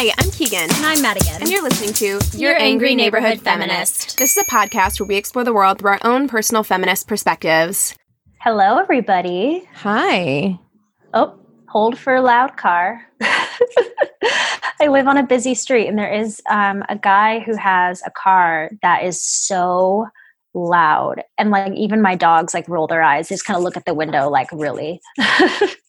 Hi, I'm Keegan. And I'm Madigan. And you're listening to Your Angry Neighborhood Feminist. This is a podcast where we explore the world through our own personal feminist perspectives. Hello, everybody. Hi. Oh, hold for a loud car. I live on a busy street, and there is um, a guy who has a car that is so loud. And like even my dogs like roll their eyes they just kind of look at the window like really.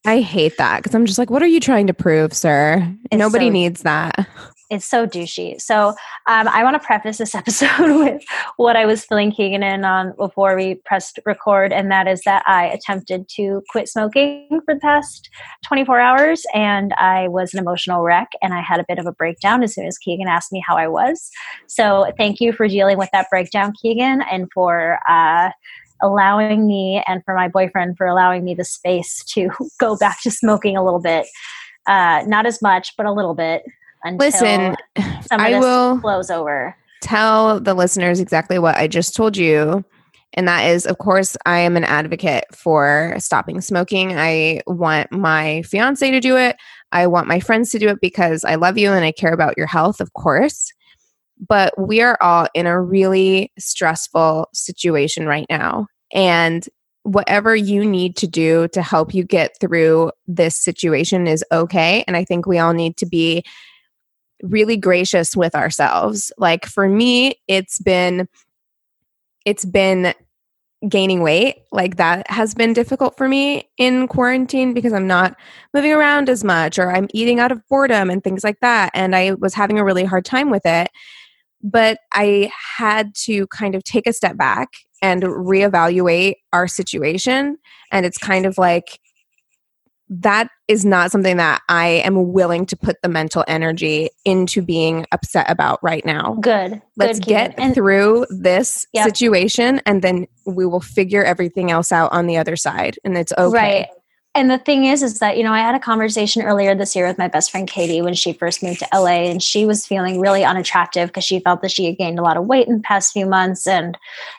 I hate that because i'm just like what are you trying to prove sir? It's nobody so, needs that it's so douchey. So um, I want to preface this episode with what I was filling Keegan in on before we pressed record, and that is that I attempted to quit smoking for the past 24 hours, and I was an emotional wreck, and I had a bit of a breakdown as soon as Keegan asked me how I was. So thank you for dealing with that breakdown, Keegan, and for. Uh, allowing me and for my boyfriend for allowing me the space to go back to smoking a little bit uh, not as much but a little bit Listen, I will blows over. Tell the listeners exactly what I just told you. And that is, of course, I am an advocate for stopping smoking. I want my fiance to do it. I want my friends to do it because I love you and I care about your health, of course. But we are all in a really stressful situation right now. And whatever you need to do to help you get through this situation is okay. And I think we all need to be really gracious with ourselves. Like for me, it's been it's been gaining weight. Like that has been difficult for me in quarantine because I'm not moving around as much or I'm eating out of boredom and things like that and I was having a really hard time with it. But I had to kind of take a step back and reevaluate our situation and it's kind of like that is not something that I am willing to put the mental energy into being upset about right now. Good. Let's Good, get and, through this situation and then we will figure everything else out on the other side and it's okay. Right. And the thing is, is that, you know, I had a conversation earlier this year with my best friend Katie when she first moved to LA and she was feeling really unattractive because she felt that she had gained a lot of weight in the past few months. And,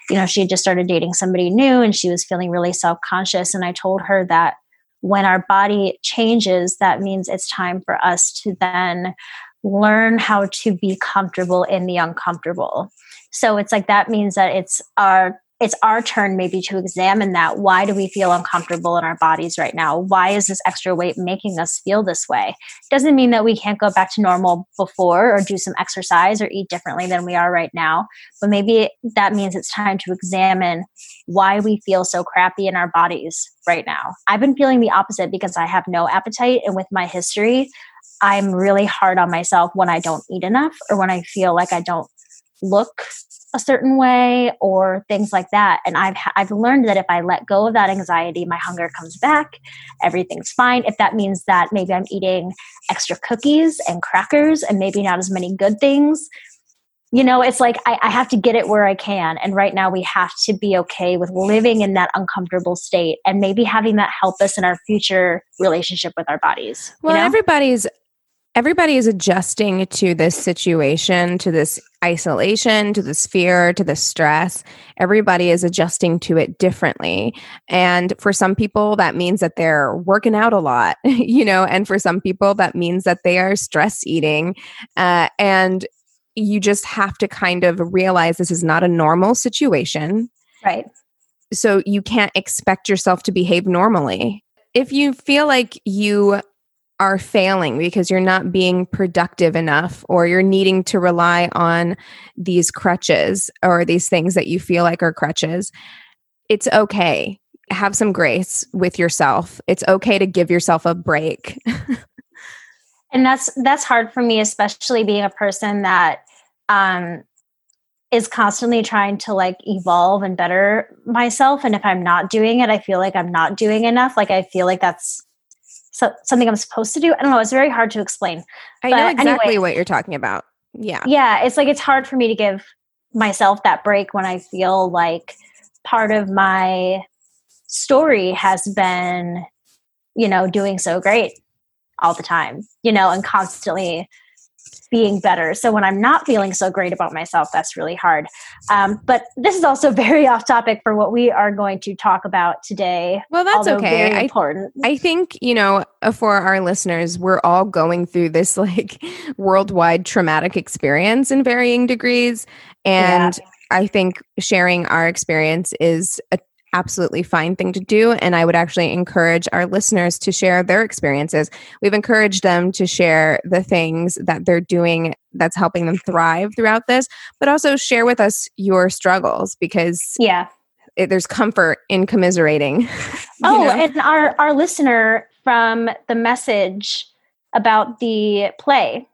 you know, she had just started dating somebody new and she was feeling really self conscious. And I told her that when our body changes, that means it's time for us to then learn how to be comfortable in the uncomfortable. So it's like that means that it's our it's our turn maybe to examine that. Why do we feel uncomfortable in our bodies right now? Why is this extra weight making us feel this way? Doesn't mean that we can't go back to normal before or do some exercise or eat differently than we are right now. But maybe that means it's time to examine why we feel so crappy in our bodies right now. I've been feeling the opposite because I have no appetite. And with my history, I'm really hard on myself when I don't eat enough or when I feel like I don't look a certain way or things like that. And i've i've learned that if i let go of that anxiety my hunger comes back everything's fine. If that means that maybe i'm eating extra cookies and crackers and maybe not as many good things you know it's like I, I have to get it where i can. And right now we have to be okay with living in that uncomfortable state and maybe having that help us in our future relationship with our bodies well you know? everybody's everybody is adjusting to this situation, to this isolation, to this fear, to this stress. Everybody is adjusting to it differently. And for some people, that means that they're working out a lot, you know, and for some people, that means that they are stress eating. Uh, and you just have to kind of realize this is not a normal situation. Right. So you can't expect yourself to behave normally. If you feel like you are failing because you're not being productive enough or you're needing to rely on these crutches or these things that you feel like are crutches, it's okay. Have some grace with yourself. It's okay to give yourself a break. and that's that's hard for me especially being a person that um is constantly trying to like evolve and better myself and if i'm not doing it i feel like i'm not doing enough like i feel like that's so, something I'm supposed to do. I don't know. It's very hard to explain. I know exactly what you're talking about. Yeah. Yeah. It's like it's hard for me to give myself that break when I feel like part of my story has been, you know, doing so great all the time, you know, and constantly being better. So when I'm not feeling so great about myself, that's really hard. Um, but this is also very off topic for what we are going to talk about today. Well, that's okay. I, important. I think, you know, uh, for our listeners, we're all going through this like worldwide traumatic experience in varying degrees. And yeah. I think sharing our experience is a absolutely fine thing to do. And I would actually encourage our listeners to share their experiences. We've encouraged them to share the things that they're doing that's helping them thrive throughout this, but also share with us your struggles because yeah, it, there's comfort in commiserating. oh, know? and our our listener from the message about the play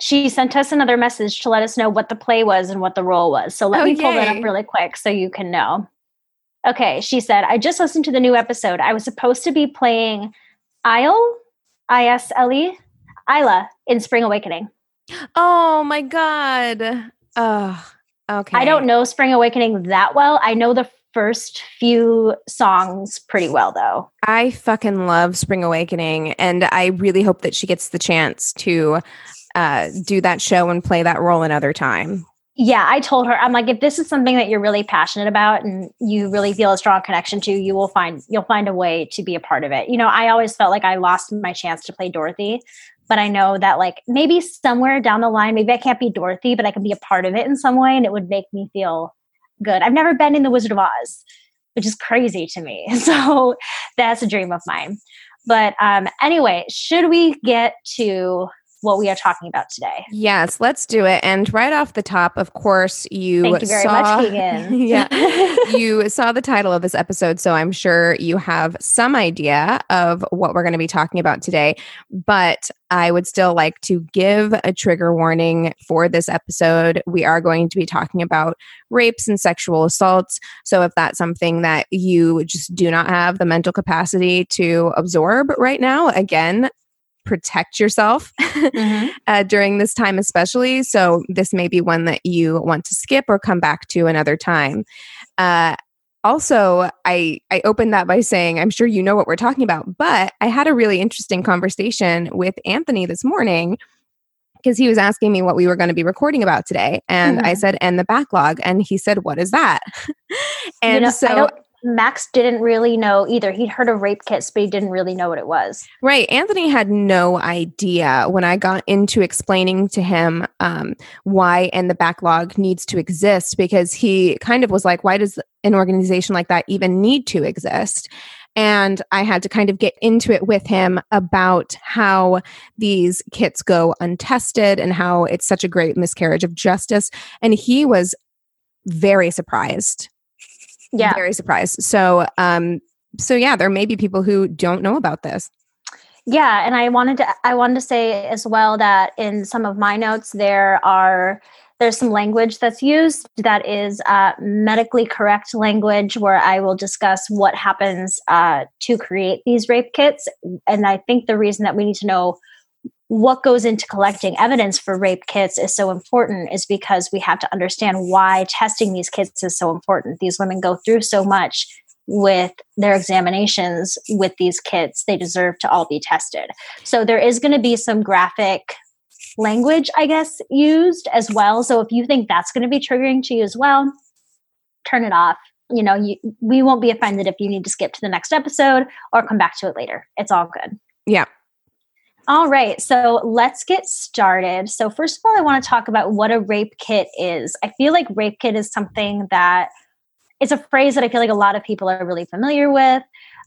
she sent us another message to let us know what the play was and what the role was. So let oh, me pull yay. that up really quick so you can know. Okay, she said, I just listened to the new episode. I was supposed to be playing Isle, I S L E, Isla in Spring Awakening. Oh my God. Oh, okay. I don't know Spring Awakening that well. I know the first few songs pretty well, though. I fucking love Spring Awakening, and I really hope that she gets the chance to uh, do that show and play that role another time yeah, I told her, I'm like, if this is something that you're really passionate about and you really feel a strong connection to, you will find you'll find a way to be a part of it. You know, I always felt like I lost my chance to play Dorothy, but I know that like maybe somewhere down the line, maybe I can't be Dorothy, but I can be a part of it in some way, and it would make me feel good. I've never been in the Wizard of Oz, which is crazy to me. So that's a dream of mine. But um, anyway, should we get to what we are talking about today. Yes, let's do it. And right off the top, of course, you Thank you very saw, much, Keegan. yeah. you saw the title of this episode, so I'm sure you have some idea of what we're going to be talking about today. But I would still like to give a trigger warning for this episode. We are going to be talking about rapes and sexual assaults. So if that's something that you just do not have the mental capacity to absorb right now, again, protect yourself mm-hmm. uh, during this time, especially. So, this may be one that you want to skip or come back to another time. Uh, also, I I opened that by saying I'm sure you know what we're talking about, but I had a really interesting conversation with Anthony this morning because he was asking me what we were going to be recording about today, and mm-hmm. I said, "End the Backlog," and he said, "What is that?" and you know, so Max didn't really know either. He'd heard of rape kits, but he didn't really know what it was. Right. Anthony had no idea when I got into explaining to him um, why End the Backlog needs to exist because he kind of was like, why does an organization like that even need to exist? And I had to kind of get into it with him about how these kits go untested and how it's such a great miscarriage of justice. And he was very surprised yeah. very surprised. So um so yeah there may be people who don't know about this. Yeah and i wanted to i wanted to say as well that in some of my notes there are there's some language that's used that is uh, medically correct language where i will discuss what happens uh, to create these rape kits. And i think the reason that we need to know what goes into collecting evidence for rape kits is so important is because we have to understand why testing these kits is so important. These women go through so much with their examinations with these kits. They deserve to all be tested. So there is going to be some graphic language, I guess, used as well. So if you think that's going to be triggering to you as well, turn it off. You know, you, we won't be offended if you need to skip to the next episode or come back to it later. It's all good. Yeah. All right, so let's get started. So, first of all, I want to talk about what a rape kit is. I feel like rape kit is something that it's a phrase that I feel like a lot of people are really familiar with.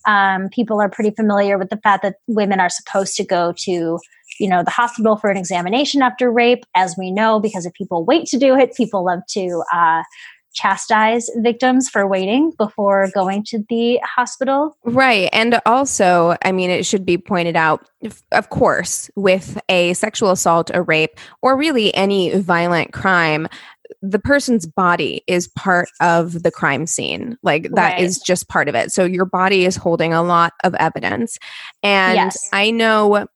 Um, people are pretty familiar with the fact that women are supposed to go to you know the hospital for an examination after rape as we know because if people wait to do it people love to uh, chastise victims for waiting before going to the hospital. Right. And also, I mean, it should be pointed out, of course, with a sexual assault, a rape, or really any violent crime, the person's body is part of the crime scene. Like that right. is just part of it. So your body is holding a lot of evidence. And yes. I know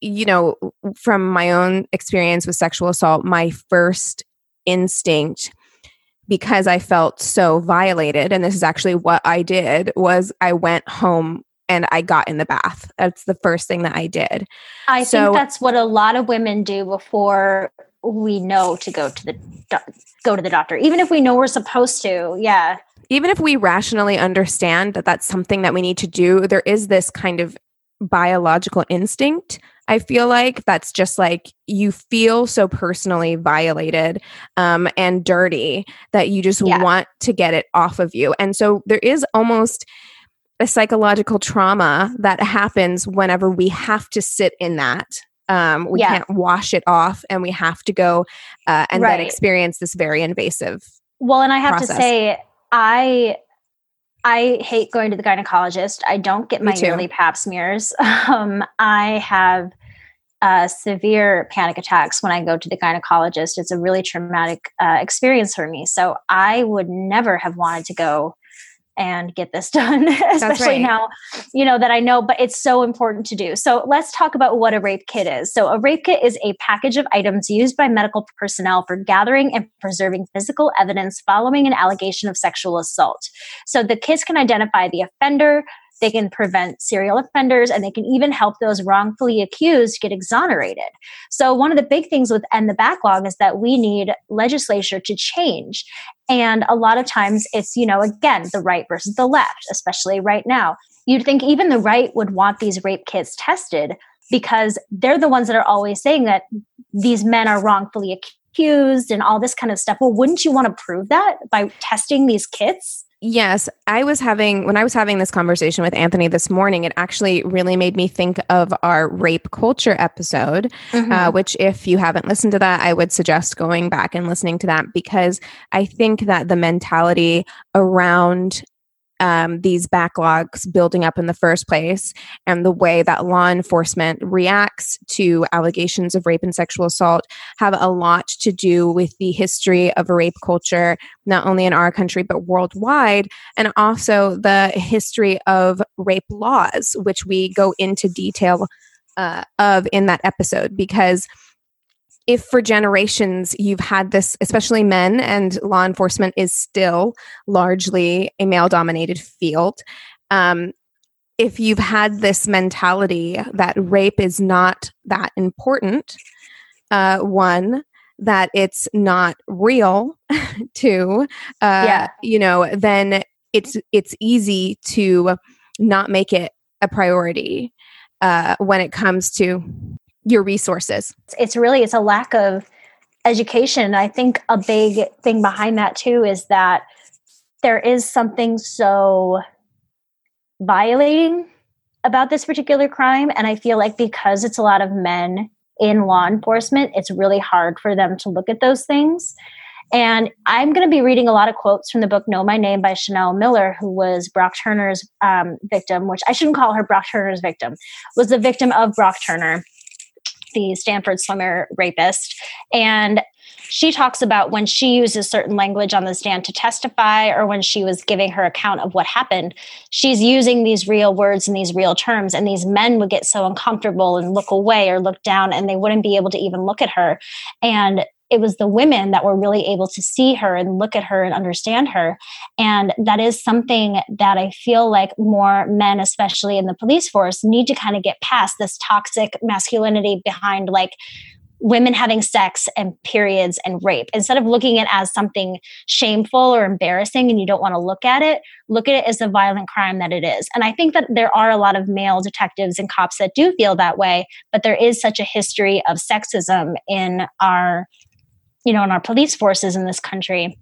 you know from my own experience with sexual assault my first instinct because I felt so violated and this is actually what I did was I went home and I got in the bath. That's the first thing that I did. I so, think that's what a lot of women do before we know to go to the go to the doctor. Even if we know we're supposed to. Yeah. Even if we rationally understand that that's something that we need to do, there is this kind of biological instinct I feel like that's just like you feel so personally violated um, and dirty that you just yeah. want to get it off of you. And so there is almost a psychological trauma that happens whenever we have to sit in that. Um, we yeah. can't wash it off and we have to go uh, and right. then experience this very invasive. Well, and I have process. to say, I I hate going to the gynecologist. I don't get my yearly pap smears. Um, I have uh, severe panic attacks when I go to the gynecologist. It's a really traumatic uh, experience for me. So I would never have wanted to go and get this done, especially right. now, you know, that I know, but it's so important to do. So let's talk about what a rape kit is. So a rape kit is a package of items used by medical personnel for gathering and preserving physical evidence following an allegation of sexual assault. So the kits can identify the offender, they can prevent serial offenders and they can even help those wrongfully accused get exonerated. So, one of the big things with End the Backlog is that we need legislature to change. And a lot of times it's, you know, again, the right versus the left, especially right now. You'd think even the right would want these rape kits tested because they're the ones that are always saying that these men are wrongfully accused and all this kind of stuff. Well, wouldn't you want to prove that by testing these kits? Yes, I was having when I was having this conversation with Anthony this morning, it actually really made me think of our rape culture episode, uh, mm-hmm. uh, which, if you haven't listened to that, I would suggest going back and listening to that because I think that the mentality around um, these backlogs building up in the first place and the way that law enforcement reacts to allegations of rape and sexual assault have a lot to do with the history of rape culture, not only in our country, but worldwide, and also the history of rape laws, which we go into detail uh, of in that episode because if for generations you've had this, especially men, and law enforcement is still largely a male dominated field, um, if you've had this mentality that rape is not that important, uh, one, that it's not real, two, uh, yeah. you know, then it's it's easy to not make it a priority uh, when it comes to your resources. It's really it's a lack of education. I think a big thing behind that too is that there is something so violating about this particular crime. And i feel like because it's a lot of men in law enforcement it's really hard for them to look at those things. And i'm going to be reading a lot of quotes from the book know my name by chanel miller who was brock turner's um, victim which i shouldn't call her brock turner's victim was the victim of brock turner the Stanford swimmer rapist. And she talks about when she uses certain language on the stand to testify or when she was giving her account of what happened, she's using these real words and these real terms. And these men would get so uncomfortable and look away or look down and they wouldn't be able to even look at her. And it was the women that were really able to see her and look at her and understand her. And that is something that I feel like more men, especially in the police force, need to kind of get past this toxic masculinity behind like women having sex and periods and rape instead of looking at it as something shameful or embarrassing and you don't want to look at it look at it as a violent crime that it is and i think that there are a lot of male detectives and cops that do feel that way but there is such a history of sexism in our you know in our police forces in this country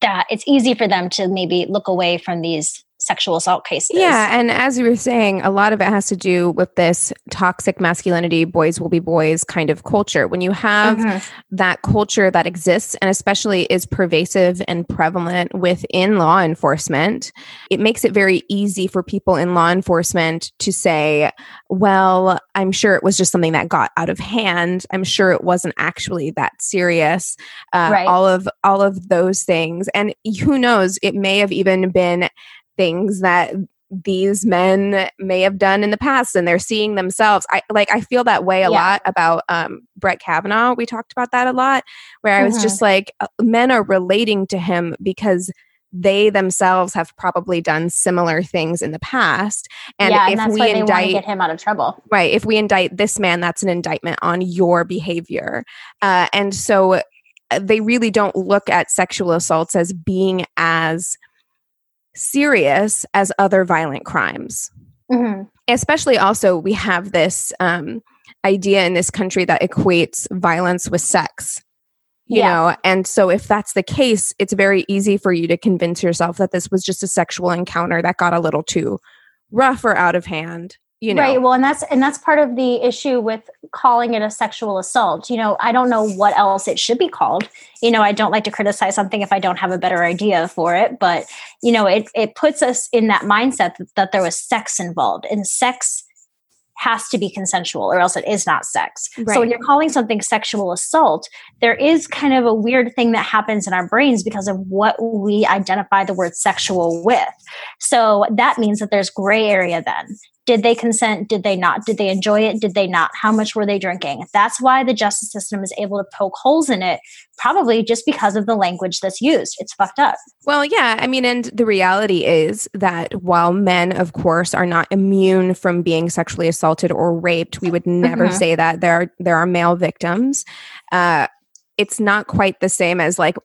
that it's easy for them to maybe look away from these sexual assault cases. Yeah. And as you were saying, a lot of it has to do with this toxic masculinity, boys will be boys kind of culture. When you have mm-hmm. that culture that exists and especially is pervasive and prevalent within law enforcement, it makes it very easy for people in law enforcement to say, well, I'm sure it was just something that got out of hand. I'm sure it wasn't actually that serious. Uh, right. All of all of those things. And who knows, it may have even been things that these men may have done in the past and they're seeing themselves i like i feel that way a yeah. lot about um, brett kavanaugh we talked about that a lot where i was mm-hmm. just like uh, men are relating to him because they themselves have probably done similar things in the past. And yeah, if and we indict get him out of trouble, right? If we indict this man, that's an indictment on your behavior. Uh, and so uh, they really don't look at sexual assaults as being as serious as other violent crimes. Mm-hmm. Especially also, we have this um, idea in this country that equates violence with sex you yeah. know and so if that's the case it's very easy for you to convince yourself that this was just a sexual encounter that got a little too rough or out of hand you know right well and that's and that's part of the issue with calling it a sexual assault you know i don't know what else it should be called you know i don't like to criticize something if i don't have a better idea for it but you know it it puts us in that mindset that, that there was sex involved and sex has to be consensual or else it is not sex. Right. So when you're calling something sexual assault, there is kind of a weird thing that happens in our brains because of what we identify the word sexual with. So that means that there's gray area then. Did they consent? Did they not? Did they enjoy it? Did they not? How much were they drinking? That's why the justice system is able to poke holes in it, probably just because of the language that's used. It's fucked up. Well, yeah. I mean, and the reality is that while men, of course, are not immune from being sexually assaulted or raped, we would never mm-hmm. say that there are there are male victims. Uh, it's not quite the same as like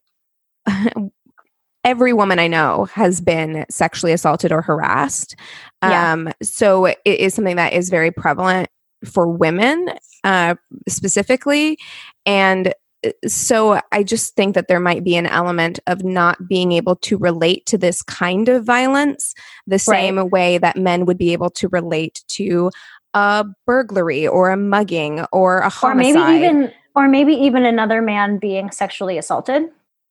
every woman I know has been sexually assaulted or harassed. Yeah. Um, so it is something that is very prevalent for women uh, specifically. And uh, so I just think that there might be an element of not being able to relate to this kind of violence the same right. way that men would be able to relate to a burglary or a mugging or a homicide. Or maybe even or maybe even another man being sexually assaulted.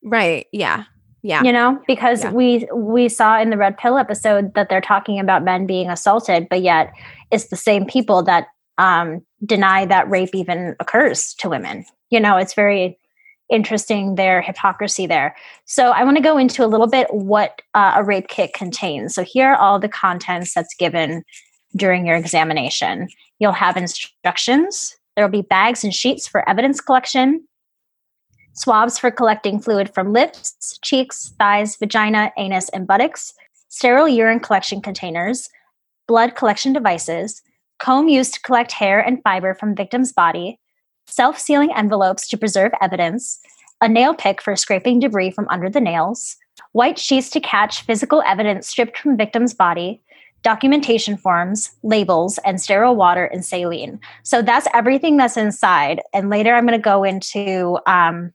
Right. Yeah. Yeah. You know, because yeah. we we saw in the red pill episode that they're talking about men being assaulted, but yet it's the same people that um deny that rape even occurs to women. You know, it's very interesting their hypocrisy there. So I want to go into a little bit what uh, a rape kit contains. So here are all the contents that's given during your examination. You'll have instructions. There will be bags and sheets for evidence collection, swabs for collecting fluid from lips, cheeks, thighs, vagina, anus, and buttocks, sterile urine collection containers, blood collection devices, comb used to collect hair and fiber from victim's body, self sealing envelopes to preserve evidence, a nail pick for scraping debris from under the nails, white sheets to catch physical evidence stripped from victim's body, documentation forms, labels, and sterile water and saline. So that's everything that's inside. And later I'm going to go into um,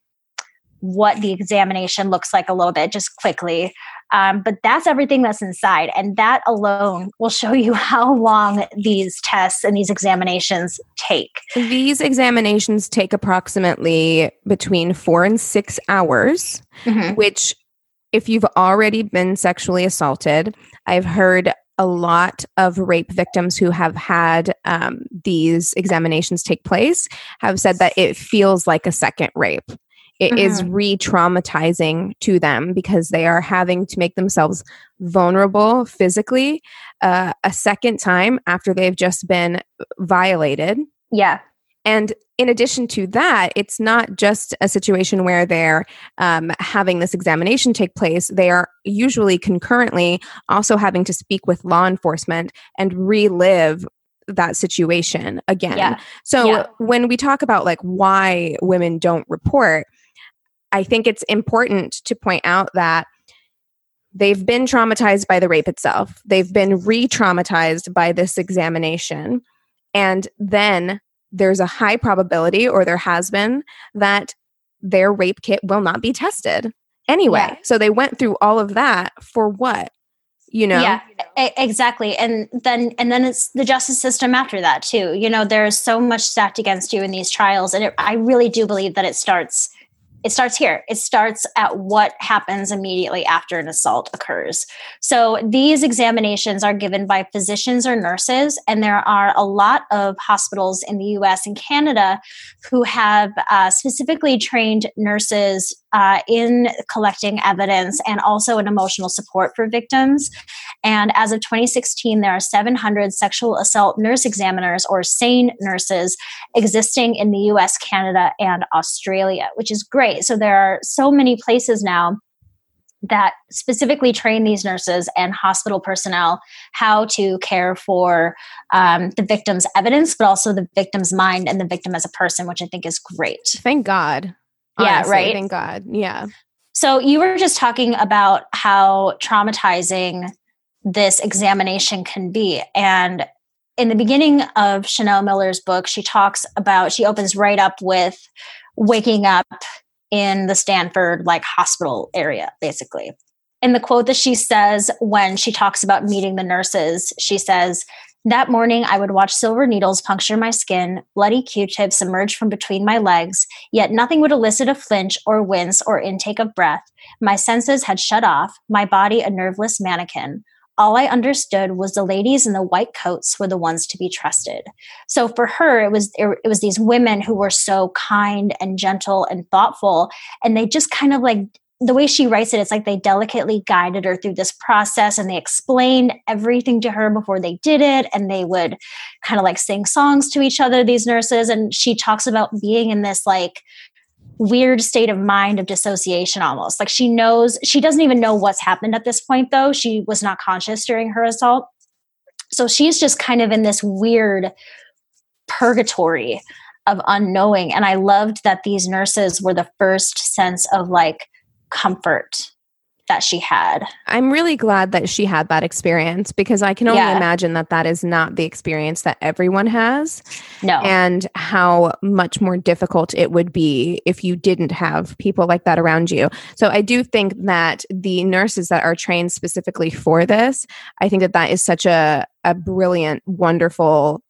what the examination looks like a little bit, just quickly. Um, but that's everything that's inside. And that alone will show you how long these tests and these examinations take. These examinations take approximately between four and six hours, mm-hmm. which, if you've already been sexually assaulted, I've heard a lot of rape victims who have had um, these examinations take place have said that it feels like a second rape. It mm-hmm. is re traumatizing to them because they are having to make themselves vulnerable physically uh, a second time after they've just been violated. Yeah. And in addition to that, it's not just a situation where they're um, having this examination take place. They are usually concurrently also having to speak with law enforcement and relive that situation again. Yeah. So yeah. when we talk about like why women don't report, I think it's important to point out that they've been traumatized by the rape itself. They've been re traumatized by this examination. And then there's a high probability, or there has been, that their rape kit will not be tested anyway. Yeah. So they went through all of that for what? You know? Yeah, exactly. And then and then it's the justice system after that too. You know, there's so much stacked against you in these trials. And it, I really do believe that it starts it starts here. It starts at what happens immediately after an assault occurs. So these examinations are given by physicians or nurses, and there are a lot of hospitals in the US and Canada who have uh, specifically trained nurses uh, in collecting evidence and also in emotional support for victims. And as of 2016, there are 700 sexual assault nurse examiners or SANE nurses existing in the US, Canada, and Australia, which is great. So there are so many places now that specifically train these nurses and hospital personnel how to care for um, the victim's evidence, but also the victim's mind and the victim as a person, which I think is great. Thank God. Yeah, right. Thank God. Yeah. So you were just talking about how traumatizing this examination can be. And in the beginning of Chanel Miller's book, she talks about, she opens right up with waking up in the Stanford like hospital area, basically. In the quote that she says when she talks about meeting the nurses, she says, that morning, I would watch silver needles puncture my skin, bloody q tips emerge from between my legs, yet nothing would elicit a flinch or wince or intake of breath. My senses had shut off, my body a nerveless mannequin. All I understood was the ladies in the white coats were the ones to be trusted. So for her, it was it, it was these women who were so kind and gentle and thoughtful, and they just kind of like the way she writes it, it's like they delicately guided her through this process and they explained everything to her before they did it. And they would kind of like sing songs to each other, these nurses. And she talks about being in this like weird state of mind of dissociation almost. Like she knows, she doesn't even know what's happened at this point, though. She was not conscious during her assault. So she's just kind of in this weird purgatory of unknowing. And I loved that these nurses were the first sense of like, comfort that she had. I'm really glad that she had that experience because I can only yeah. imagine that that is not the experience that everyone has. No. And how much more difficult it would be if you didn't have people like that around you. So I do think that the nurses that are trained specifically for this, I think that that is such a a brilliant, wonderful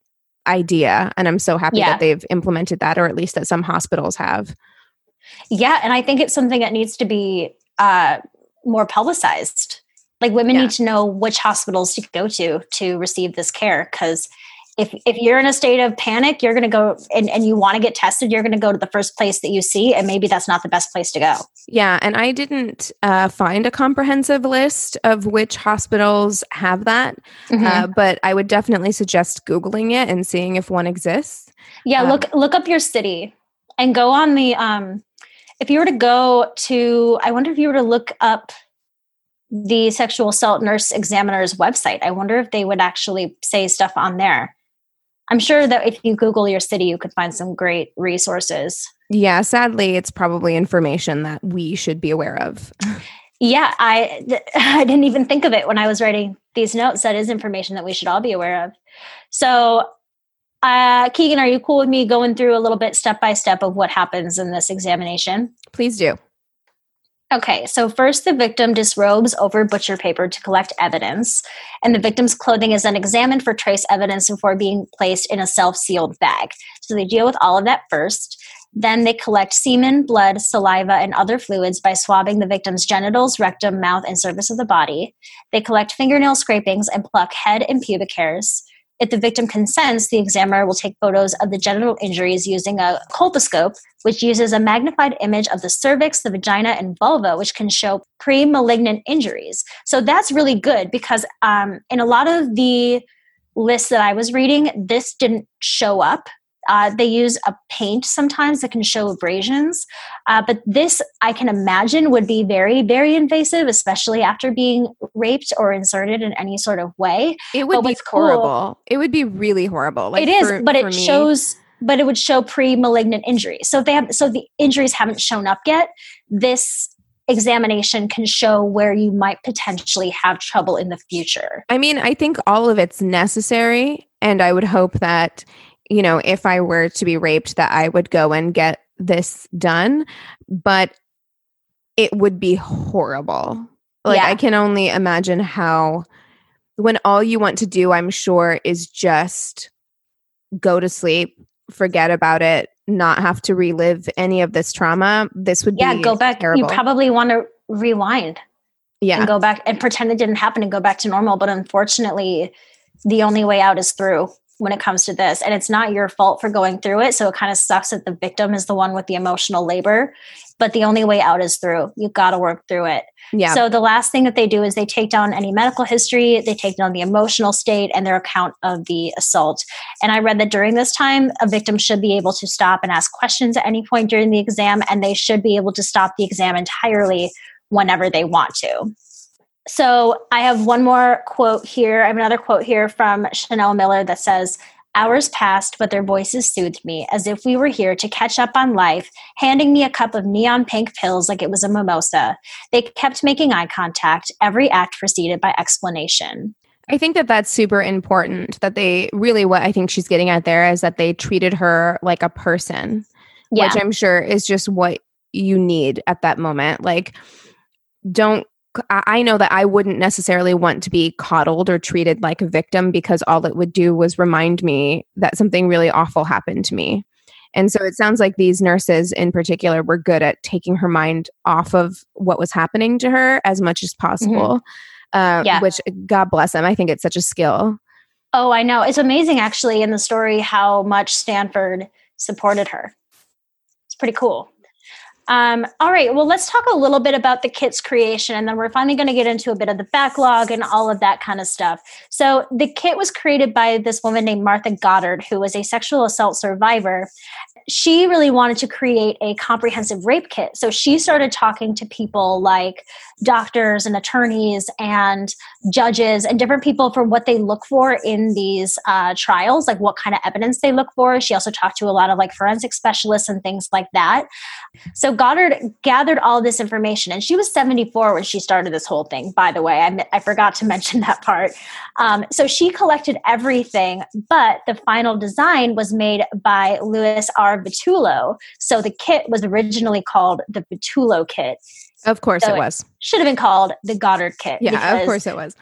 idea and I'm so happy yeah. that they've implemented that or at least that some hospitals have. Yeah, and I think it's something that needs to be uh, more publicized. Like women yeah. need to know which hospitals to go to to receive this care because if if you're in a state of panic, you're going to go and, and you want to get tested, you're going to go to the first place that you see, and maybe that's not the best place to go. Yeah, and I didn't uh, find a comprehensive list of which hospitals have that, mm-hmm. uh, but I would definitely suggest googling it and seeing if one exists. Yeah, um, look look up your city and go on the um, if you were to go to, I wonder if you were to look up the sexual assault nurse examiner's website, I wonder if they would actually say stuff on there. I'm sure that if you Google your city, you could find some great resources. Yeah, sadly, it's probably information that we should be aware of. yeah, I I didn't even think of it when I was writing these notes. That is information that we should all be aware of. So uh, Keegan, are you cool with me going through a little bit step by step of what happens in this examination? Please do. Okay, so first the victim disrobes over butcher paper to collect evidence, and the victim's clothing is then examined for trace evidence before being placed in a self sealed bag. So they deal with all of that first. Then they collect semen, blood, saliva, and other fluids by swabbing the victim's genitals, rectum, mouth, and surface of the body. They collect fingernail scrapings and pluck head and pubic hairs. If the victim consents, the examiner will take photos of the genital injuries using a colposcope, which uses a magnified image of the cervix, the vagina, and vulva, which can show pre malignant injuries. So that's really good because um, in a lot of the lists that I was reading, this didn't show up uh, they use a paint sometimes that can show abrasions. Uh, but this, I can imagine, would be very, very invasive, especially after being raped or inserted in any sort of way. It would be horrible. Cool, it would be really horrible. Like it is, for, but it me. shows. But it would show pre-malignant injuries. So if they have, so the injuries haven't shown up yet. This examination can show where you might potentially have trouble in the future. I mean, I think all of it's necessary. And I would hope that you know, if I were to be raped, that I would go and get this done. But it would be horrible. Like, yeah. I can only imagine how, when all you want to do, I'm sure, is just go to sleep forget about it, not have to relive any of this trauma, this would yeah, go back. terrible. You probably want to rewind yeah. and go back and pretend it didn't happen and go back to normal. But unfortunately, the only way out is through when it comes to this. And it's not your fault for going through it. So it kind of sucks that the victim is the one with the emotional labor. But the only way out is through. You've got to work through it. yeah. So the last thing that they do is they take down any medical history, they take down the emotional state and their account of the assault. And I read that during this time, a victim should be able to stop and ask questions at any point during the exam, and they should be able to stop the exam entirely whenever they want to. So I have one more quote here. I have another quote here from Chanel Miller that says, Hours passed, but their voices soothed me as if we were here to catch up on life, handing me a cup of neon pink pills like it was a mimosa. They kept making eye contact, every act preceded by explanation. I think that that's super important. That they really, what I think she's getting at there is that they treated her like a person, Yeah. which I'm sure is just what you need at that moment. Like, don't. I know that I wouldn't necessarily want to be coddled or treated like a victim because all it would do was remind me that something really awful happened to me. And so it sounds like these nurses in particular were good at taking her mind off of what was happening to her as much as possible. Uh, Yeah. Which, God bless them. I think it's such a skill. Oh, I know. It's amazing actually in the story how much Stanford supported her. It's pretty cool. Um, all right, well, let's talk a little bit about the kit's creation, and then we're finally going to get into a bit of the backlog and all of that kind of stuff. So, the kit was created by this woman named Martha Goddard, who was a sexual assault survivor. She really wanted to create a comprehensive rape kit. So, she started talking to people like doctors and attorneys and judges and different people for what they look for in these uh, trials, like what kind of evidence they look for. She also talked to a lot of like forensic specialists and things like that. So Goddard gathered all this information, and she was 74 when she started this whole thing. By the way, I, I forgot to mention that part. Um, so she collected everything, but the final design was made by Louis R. Vitullo. So the kit was originally called the Vitullo kit. Of course So it it- was. Should have been called the Goddard kit. Yeah, of course it was.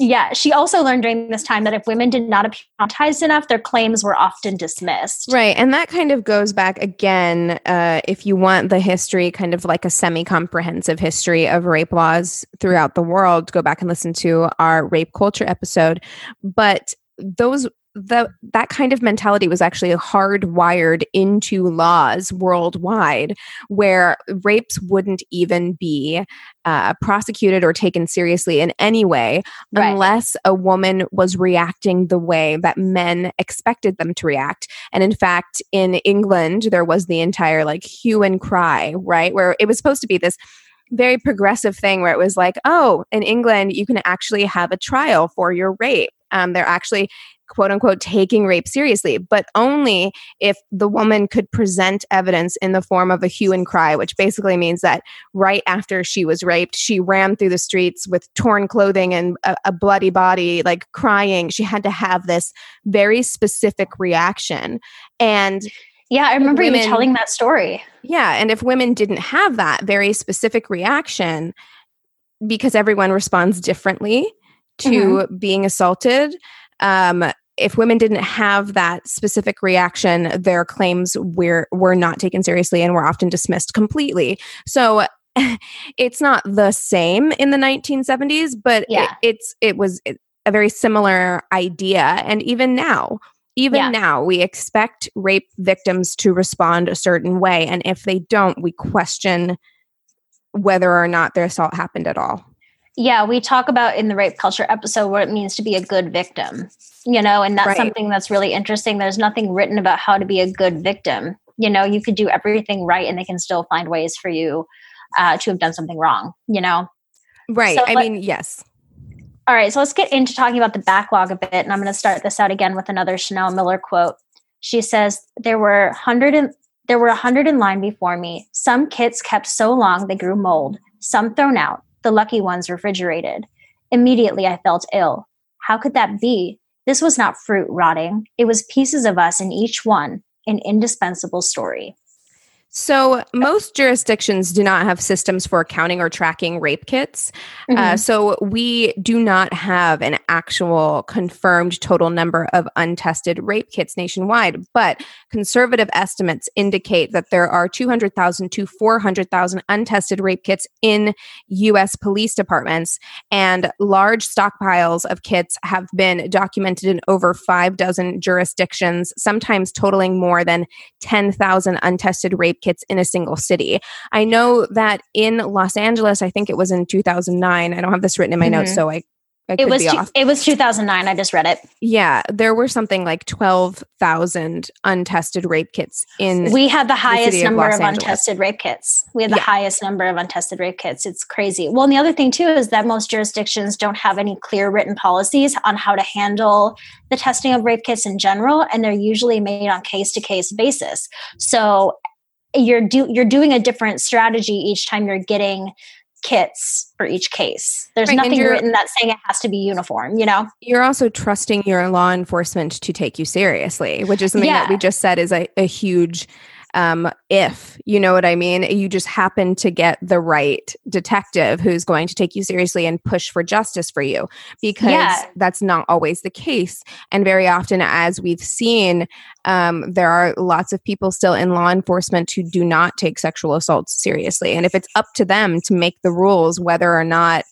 Yeah, she also learned during this time that if women did not appear traumatized enough, their claims were often dismissed. Right. And that kind of goes back again, uh, if you want the history, kind of like a semi comprehensive history of rape laws throughout the world, go back and listen to our rape culture episode. But those, the, that kind of mentality was actually hardwired into laws worldwide where rapes wouldn't even be uh, prosecuted or taken seriously in any way Right. unless a woman was reacting the way that men expected them to react. And in fact, in England, there was the entire like hue and cry, right? Where it was supposed to be this very progressive thing where it was like, oh, in England, you can actually have a trial for your rape. Um, they're actually quote unquote taking rape seriously, but only if the woman could present evidence in the form of a hue and cry, which basically means that right after she was raped, she ran through the streets with torn clothing and a, a bloody body, like crying. She had to have this very specific reaction. And Yeah, I remember you telling that story. yeah, and if women didn't have that very specific reaction, because everyone responds differently to mm-hmm. being assaulted, um, if women didn't have that specific reaction, their claims were were not taken seriously and were often dismissed completely. So it's not the same in the 1970s, but it- it's it was a very similar idea, and even now. Even Yeah. now, we expect rape victims to respond a certain way. And if they don't, we question whether or not their assault happened at all. Yeah, we talk about in the rape culture episode what it means to be a good victim, you know, and that's Right. something that's really interesting. There's nothing written about how to be a good victim. You know, you could do everything right and they can still find ways for you uh, to have done something wrong, you know? Right. So I let- mean, yes. All right, so let's get into talking about the backlog a bit. And I'm going to start this out again with another Chanel Miller quote. She says, There were hundred and there were a hundred in line before me. Some kits kept so long they grew mold, some thrown out, the lucky ones refrigerated. Immediately I felt ill. How could that be? This was not fruit rotting. It was pieces of us in each one, an indispensable story. So, most jurisdictions do not have systems for accounting or tracking rape kits. Uh, mm-hmm. Uh, so, we do not have an actual confirmed total number of untested rape kits nationwide, but conservative estimates indicate that there are 200,000 to 400,000 untested rape kits in U.S. police departments, and large stockpiles of kits have been documented in over five dozen jurisdictions, sometimes totaling more than 10,000 untested rape kits in a single city. I know that in Los Angeles, I think it was in 2009. I don't have this written in my mm-hmm. notes, so I it was two, it was 2009. I just read it. Yeah, there were something like 12,000 untested rape kits in. We had the highest the number of, of untested rape kits. We had the yeah. highest number of untested rape kits. It's crazy. Well, and the other thing too is that most jurisdictions don't have any clear written policies on how to handle the testing of rape kits in general, and they're usually made on case to case basis. So you're do you're doing a different strategy each time you're getting kits for each case. There's right, nothing written that's saying it has to be uniform, you know? You're also trusting your law enforcement to take you seriously, which is something yeah. that we just said is a, a huge um, if you know what I mean. You just happen to get the right detective who's going to take you seriously and push for justice for you because yeah. that's not always the case. And very often, as we've seen, um, there are lots of people still in law enforcement who do not take sexual assaults seriously. And if it's up to them to make the rules whether or not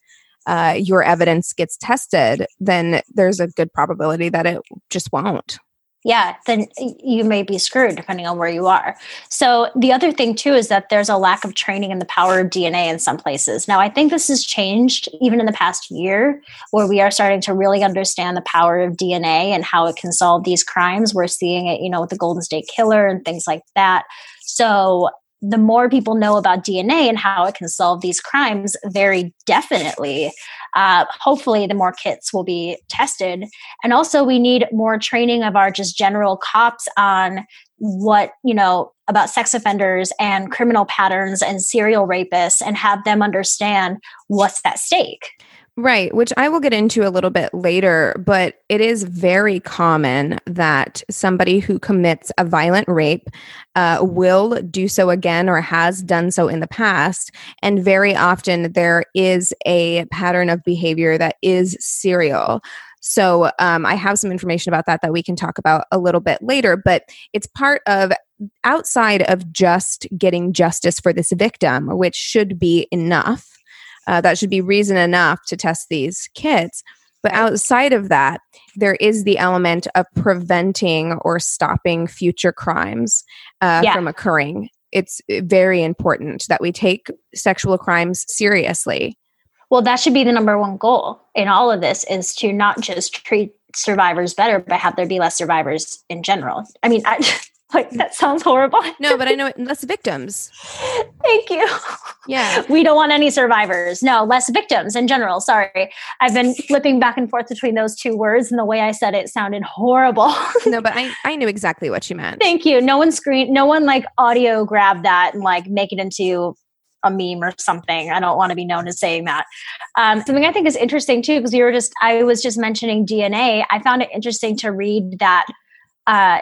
uh, your evidence gets tested, then there's a good probability that it just won't yeah, then you may be screwed depending on where you are. So, the other thing too is that there's a lack of training in the power of DNA in some places. Now, I think this has changed even in the past year, where we are starting to really understand the power of DNA and how it can solve these crimes. We're seeing it, you know, with the Golden State Killer and things like that. So, the more people know about DNA and how it can solve these crimes, very definitely, uh, hopefully, the more kits will be tested. And also, we need more training of our just general cops on what, you know, about sex offenders and criminal patterns and serial rapists and have them understand what's at stake. Right, which I will get into a little bit later, but it is very common that somebody who commits a violent rape uh, will do so again or has done so in the past. And very often there is a pattern of behavior that is serial. So um, I have some information about that that we can talk about a little bit later, but it's part of outside of just getting justice for this victim, which should be enough uh, that should be reason enough to test these kits. But outside of that, there is the element of preventing or stopping future crimes uh, yeah. from occurring. It's uh, very important that we take sexual crimes seriously. Well, that should be the number one goal in all of this is to not just treat survivors better, but have there be less survivors in general. I mean, I, like that sounds horrible. no, but I know it, less victims. Thank you. Yeah. We don't want any survivors. No, less victims in general. Sorry. I've been flipping back and forth between those two words and the way I said it sounded horrible. no, but I, I knew exactly what you meant. Thank you. No one screen no one like audio grab that and like make it into a meme or something. I don't want to be known as saying that. Um, something I think is interesting too, because you were just I was just mentioning DNA. I found it interesting to read that uh,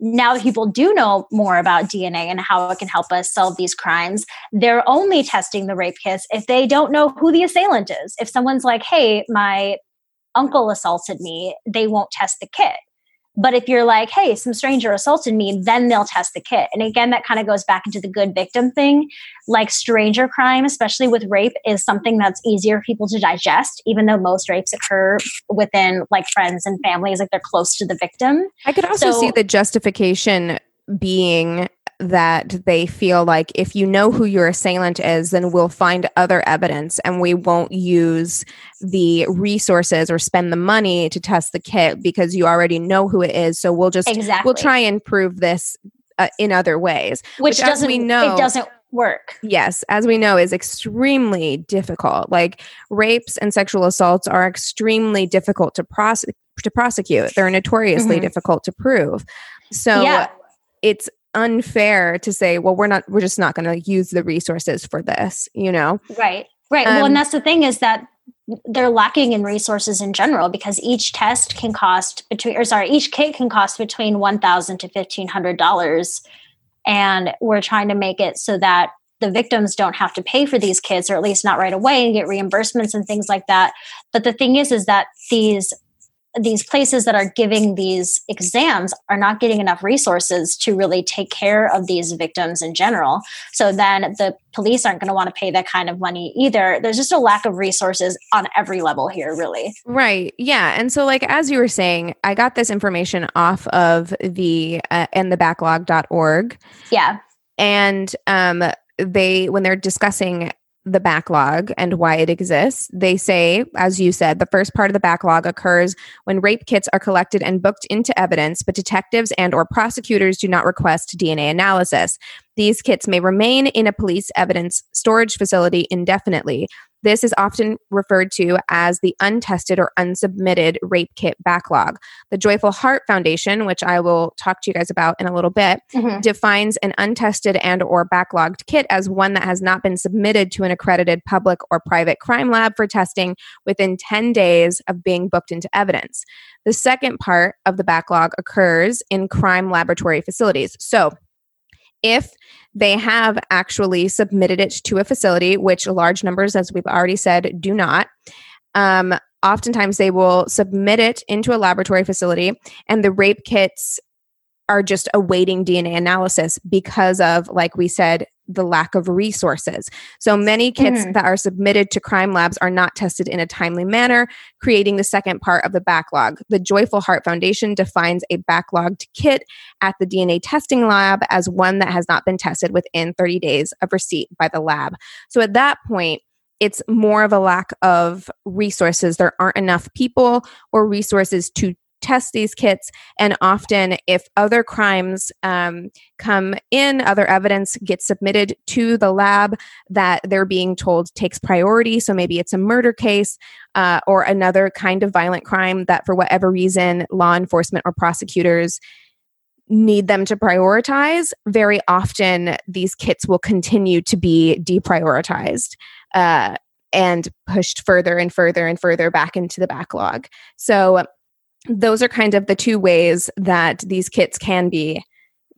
now that people do know more about DNA and how it can help us solve these crimes, they're only testing the rape kits if they don't know who the assailant is. If someone's like, hey, my uncle assaulted me, they won't test the kit. But if you're like, hey, some stranger assaulted me, then they'll test the kit. And again, that kind of goes back into the good victim thing. Like stranger crime, especially with rape, is something that's easier for people to digest, even though most rapes occur within like friends and families, like they're close to the victim. I could also so, see the justification being that they feel like if you know who your assailant is, then we'll find other evidence and we won't use the resources or spend the money to test the kit because you already know who it is. So we'll just exactly. we'll try and prove this uh, in other ways, which, which doesn't we know it doesn't work. Yes, as we know, is extremely difficult. Like rapes and sexual assaults are extremely difficult to prosecute. To prosecute, they're notoriously mm-hmm. difficult to prove. So yeah. it's unfair to say, well, we're not, we're just not going to use the resources for this, you know? Right. Right. Um, well, and that's the thing is that they're lacking in resources in general because each test can cost between, or sorry, each kit can cost between one thousand to fifteen hundred dollars and we're trying to make it so that the victims don't have to pay for these kids or at least not right away and get reimbursements and things like that but the thing is is that these these places that are giving these exams are not getting enough resources to really take care of these victims in general. So then the police aren't going to want to pay that kind of money either. There's just a lack of resources on every level here, really. Right. Yeah. And so, like, as you were saying, I got this information off of the uh, End the Backlog.org. Yeah. And um, they, when they're discussing the backlog and why it exists. They say, as you said, the first part of the backlog occurs when rape kits are collected and booked into evidence, but detectives and or prosecutors do not request DNA analysis. These kits may remain in a police evidence storage facility indefinitely. This is often referred to as the untested or unsubmitted rape kit backlog. The Joyful Heart Foundation, which I will talk to you guys about in a little bit, mm-hmm. defines an untested and or backlogged kit as one that has not been submitted to an accredited public or private crime lab for testing within 10 days of being booked into evidence. The second part of the backlog occurs in crime laboratory facilities. So, if they have actually submitted it to a facility, which large numbers, as we've already said, do not. Um, oftentimes, they will submit it into a laboratory facility, and the rape kits are just awaiting DNA analysis because of, like we said, the lack of resources. So many kits mm-hmm. that are submitted to crime labs are not tested in a timely manner, creating the second part of the backlog. The Joyful Heart Foundation defines a backlogged kit at the DNA testing lab as one that has not been tested within 30 days of receipt by the lab. So at that point, it's more of a lack of resources. There aren't enough people or resources to test these kits. And often, if other crimes um, come in, other evidence gets submitted to the lab that they're being told takes priority. So maybe it's a murder case uh, or another kind of violent crime that, for whatever reason, law enforcement or prosecutors need them to prioritize, very often these kits will continue to be deprioritized. Uh, and pushed further and further and further back into the backlog. So those are kind of the two ways that these kits can be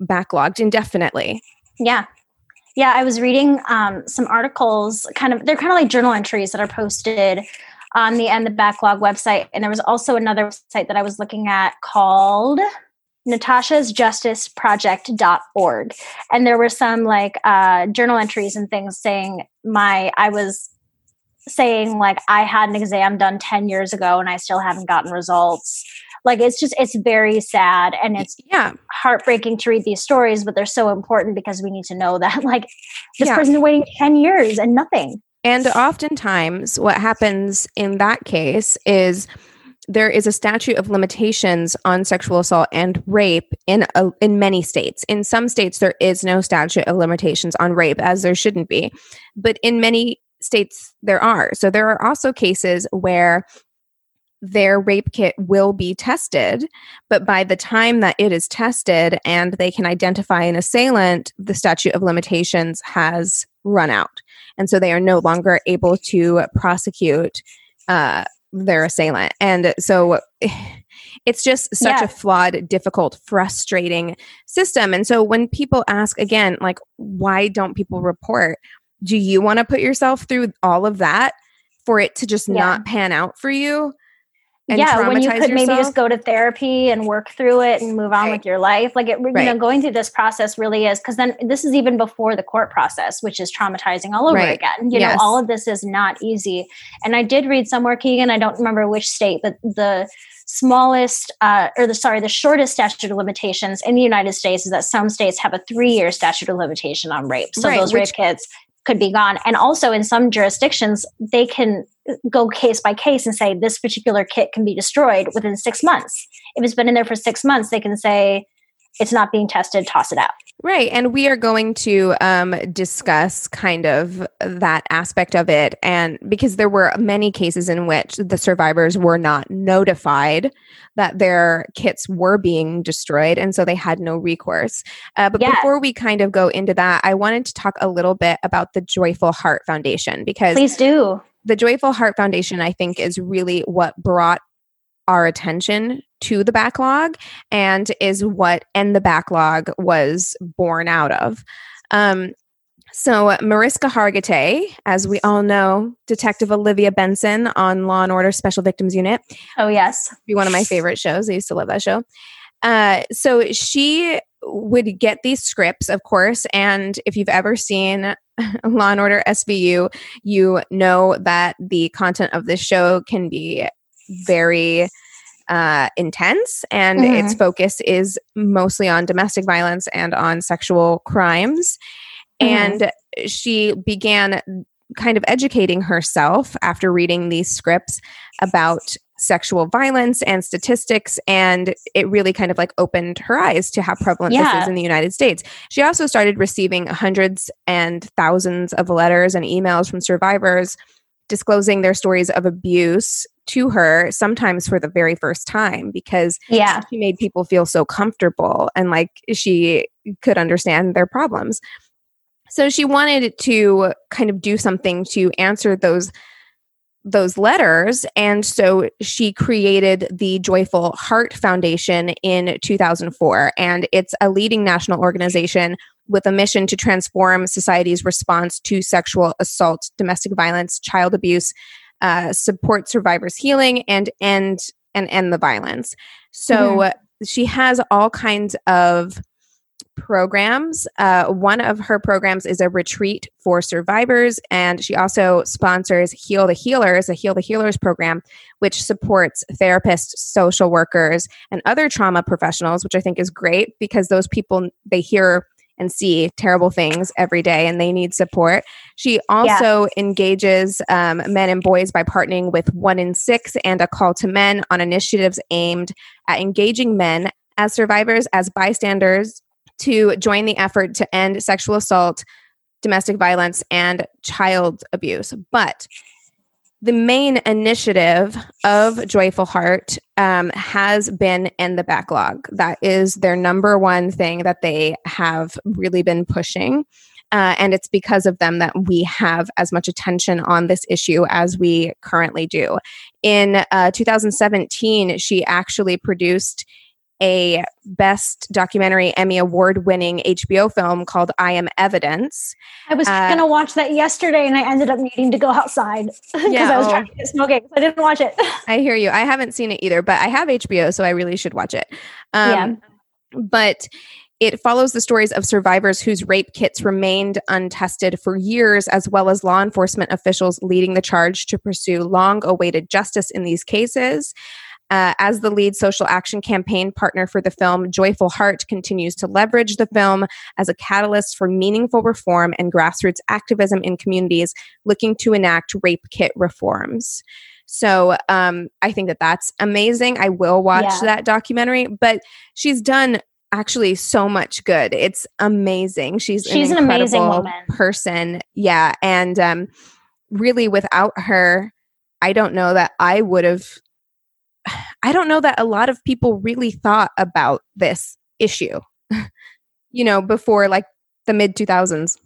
backlogged indefinitely. Yeah. Yeah, I was reading um, some articles, kind of, they're kind of like journal entries that are posted on the End the Backlog website. And there was also another site that I was looking at called Natasha's Justice Project.org. And there were some like uh, journal entries and things saying my, I was saying like I had an exam done 10 years ago and I still haven't gotten results. Like it's just it's very sad and it's yeah heartbreaking to read these stories, but they're so important because we need to know that like this yeah. person's waiting 10 years and nothing. And oftentimes what happens in that case is there is a statute of limitations on sexual assault and rape in a, in many states. In some states there is no statute of limitations on rape as there shouldn't be. But in many states there are. So there are also cases where their rape kit will be tested, but by the time that it is tested and they can identify an assailant, the statute of limitations has run out. And so they are no longer able to prosecute uh, their assailant. And so it's just such yeah. a flawed, difficult, frustrating system. And so when people ask again, like, why don't people report? Do you want to put yourself through all of that for it to just yeah. not pan out for you? yeah, when you could yourself? maybe just go to therapy and work through it and move on right. with your life. Like it, you right. know, going through this process really is because then this is even before the court process, which is traumatizing all over right. again. You yes. know, all of this is not easy. And I did read somewhere, Keegan, I don't remember which state, but the smallest uh, or the sorry the shortest statute of limitations in the united states is that some states have a three-year statute of limitation on rape so right, those rape kits could be gone. And also in some jurisdictions, they can go case by case and say this particular kit can be destroyed within six months. If it's been in there for six months, they can say it's not being tested, toss it out. Right. And we are going to um, discuss kind of that aspect of it. And because there were many cases in which the survivors were not notified that their kits were being destroyed. And so they had no recourse. Uh, but yeah. before we kind of go into that, I wanted to talk a little bit about the Joyful Heart Foundation because. Please do. The Joyful Heart Foundation, I think, is really what brought our attention to the backlog and is what End the Backlog was born out of. Um, so, Mariska Hargitay, as we all know, Detective Olivia Benson on Law and Order Special Victims Unit. Oh, yes. Be one of my favorite shows. I used to love that show. Uh, so, she would get these scripts, of course. And if you've ever seen Law and Order SVU, you know that the content of this show can be very uh, intense and mm-hmm. its focus is mostly on domestic violence and on sexual crimes. Mm-hmm. And she began kind of educating herself after reading these scripts about sexual violence and statistics and it really kind of like opened her eyes to how prevalent yeah. this is in the United States. She also started receiving hundreds and thousands of letters and emails from survivors disclosing their stories of abuse to her sometimes for the very first time because yeah. she made people feel so comfortable and like she could understand their problems. So she wanted to kind of do something to answer those those letters and so she created the Joyful Heart Foundation in 2004 and it's a leading national organization with a mission to transform society's response to sexual assault, domestic violence, child abuse, uh, support survivors healing and end and end the violence. So mm-hmm. she has all kinds of programs. Uh, one of her programs is a retreat for survivors, and she also sponsors Heal the Healers, a Heal the Healers program, which supports therapists, social workers, and other trauma professionals, which I think is great because those people they hear and see terrible things every day and they need support. She also engages um, men and boys by partnering with One in Six and a call to men on initiatives aimed at engaging men as survivors, as bystanders, to join the effort to end sexual assault, domestic violence, and child abuse. But the main initiative of Joyful Heart um, has been End the Backlog. That is their number one thing that they have really been pushing. Uh, and it's because of them that we have as much attention on this issue as we currently do. In uh, 2017, she actually produced a best documentary Emmy award winning HBO film called I Am Evidence. I was uh, going to watch that yesterday and I ended up needing to go outside because yeah, I was oh, trying to get smoking. So I didn't watch it. I hear you. I haven't seen it either, but I have HBO, so I really should watch it. Um, yeah. But it follows the stories of survivors whose rape kits remained untested for years, as well as law enforcement officials leading the charge to pursue long awaited justice in these cases. Uh, as the lead social action campaign partner for the film, Joyful Heart continues to leverage the film as a catalyst for meaningful reform and grassroots activism in communities looking to enact rape kit reforms. So um, I think that that's amazing. I will watch yeah. that documentary, but she's done actually so much good. It's amazing. She's she's an, an amazing woman. person. Yeah, and um, really, without her, I don't know that I would have I don't know that a lot of people really thought about this issue, you know, before like the mid 2000s.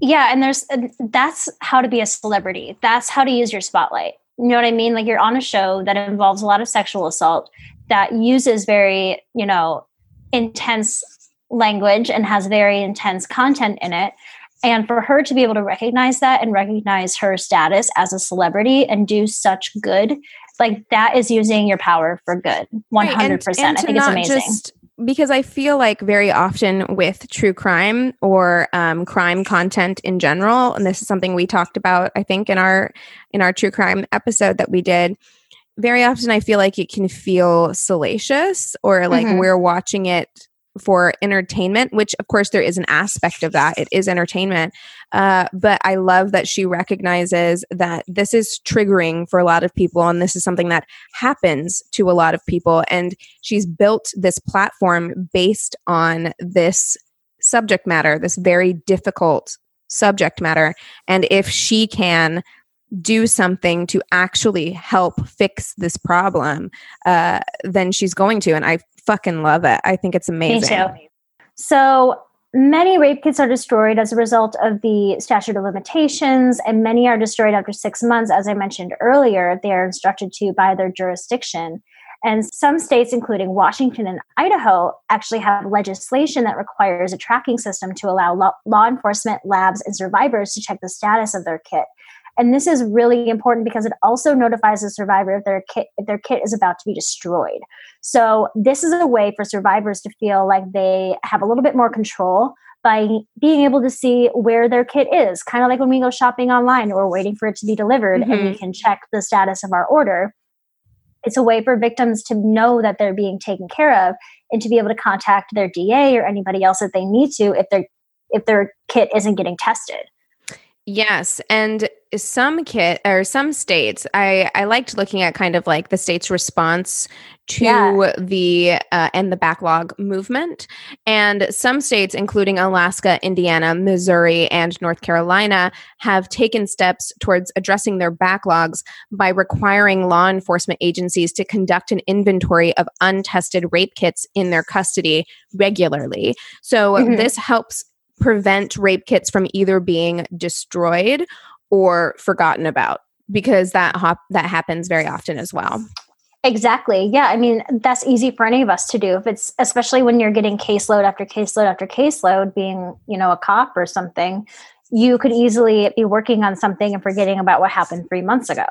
Yeah. And there's, that's how to be a celebrity. That's how to use your spotlight. You know what I mean? Like you're on a show that involves a lot of sexual assault that uses very, you know, intense language and has very intense content in it. And for her to be able to recognize that and recognize her status as a celebrity and do such good like that is using your power for good. 100% right, and, and i think it's amazing. just, because i feel like very often with true crime or um, crime content in general and this is something we talked about i think in our in our true crime episode that we did very often i feel like it can feel salacious or like mm-hmm. we're watching it for entertainment, which of course there is an aspect of that. It is entertainment. Uh, but I love that she recognizes that this is triggering for a lot of people and this is something that happens to a lot of people. And she's built this platform based on this subject matter, this very difficult subject matter. And if she can do something to actually help fix this problem, uh, then she's going to. And I fucking love it. I think it's amazing. Me too. So many rape kits are destroyed as a result of the statute of limitations, and many are destroyed after six months. As I mentioned earlier, they are instructed to by their jurisdiction. And some states, including Washington and Idaho, actually have legislation that requires a tracking system to allow law, law enforcement, labs, and survivors to check the status of their kit. And this is really important because it also notifies the survivor if their kit if their kit is about to be destroyed. So this is a way for survivors to feel like they have a little bit more control by being able to see where their kit is. Kind of like when we go shopping online or waiting for it to be delivered mm-hmm. and we can check the status of our order. It's a way for victims to know that they're being taken care of and to be able to contact their DA or anybody else that they need to if their if their kit isn't getting tested. Yes, and some kit or some states, I I liked looking at kind of like the state's response to yeah. the uh, End the Backlog movement, and some states, including Alaska, Indiana, Missouri, and North Carolina, have taken steps towards addressing their backlogs by requiring law enforcement agencies to conduct an inventory of untested rape kits in their custody regularly. So mm-hmm. this helps prevent rape kits from either being destroyed or forgotten about because that hop- that happens very often as well. Exactly. Yeah. I mean, that's easy for any of us to do. If it's especially when you're getting caseload after caseload after caseload, being, you know, a cop or something, you could easily be working on something and forgetting about what happened three months ago.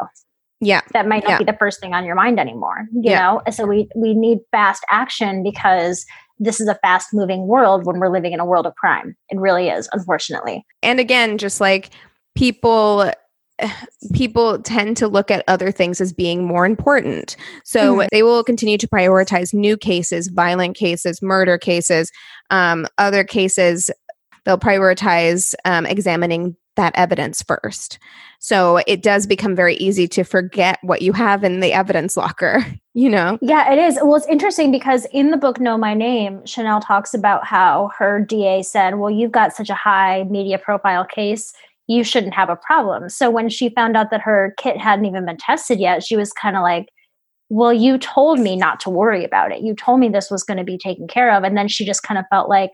Yeah. That might not yeah. be the first thing on your mind anymore. You yeah. know? So we we need fast action because this is a fast moving world when we're living in a world of crime. It really is, unfortunately. And again, just like people people tend to look at other things as being more important. So mm-hmm. they will continue to prioritize new cases, violent cases, murder cases, um, other cases. They'll prioritize um, examining that evidence first. So it does become very easy to forget what you have in the evidence locker, you know? Yeah, it is. Well, it's interesting because in the book Know My Name, Chanel talks about how her DA said, Well, you've got such a high media profile case, you shouldn't have a problem. So when she found out that her kit hadn't even been tested yet, she was kind of like, well, you told me not to worry about it. You told me this was going to be taken care of. And then she just kind of felt like,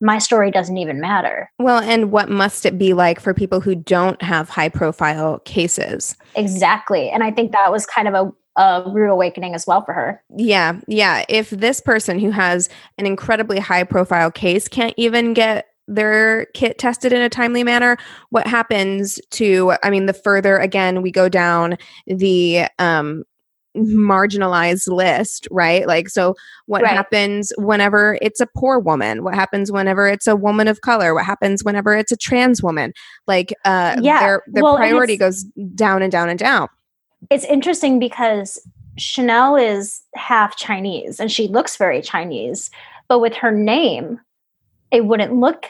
my story doesn't even matter. Well, and what must it be like for people who don't have high profile cases? Exactly. And I think that was kind of a, a rude awakening as well for her. Yeah. Yeah. If this person who has an incredibly high profile case can't even get their kit tested in a timely manner what happens to i mean the further again we go down the um marginalized list, right? Like, so what right. happens whenever it's a poor woman? What happens whenever it's a woman of color? What happens whenever it's a trans woman? Like, uh, yeah, their, their well, priority goes down and down and down. It's interesting because Chanel is half Chinese and she looks very Chinese, but with her name, it wouldn't look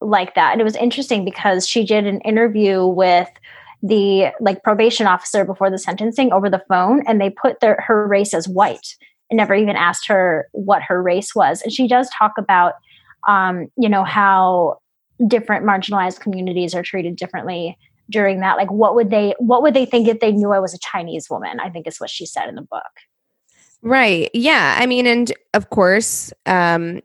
like that. And it was interesting because she did an interview with the like probation officer before the sentencing over the phone and they put their her race as white. And never even asked her what her race was. And she does talk about um, you know how different marginalized communities are treated differently during that. Like what would they what would they think if they knew i was a chinese woman i think is what she said in the book. Right. Yeah. I mean and of course um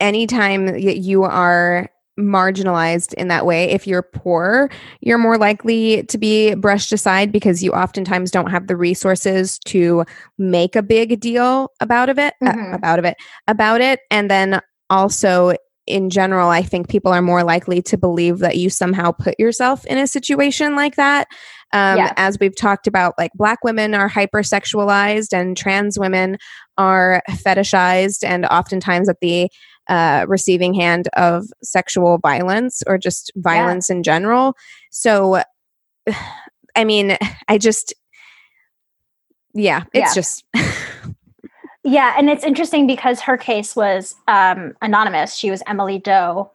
anytime you are marginalized in that way. If you're poor, you're more likely to be brushed aside because you oftentimes don't have the resources to make a big deal about of it uh, mm-hmm. uh, about of it about it and then also in general, I think people are more likely to believe that you somehow put yourself in a situation like that. Um, yeah. As we've talked about, like black women are hypersexualized and trans women are fetishized, and oftentimes at the uh, receiving hand of sexual violence or just violence yeah. in general. So, I mean, I just, yeah, it's yeah. just. yeah, and it's interesting because her case was um, anonymous. She was Emily Doe.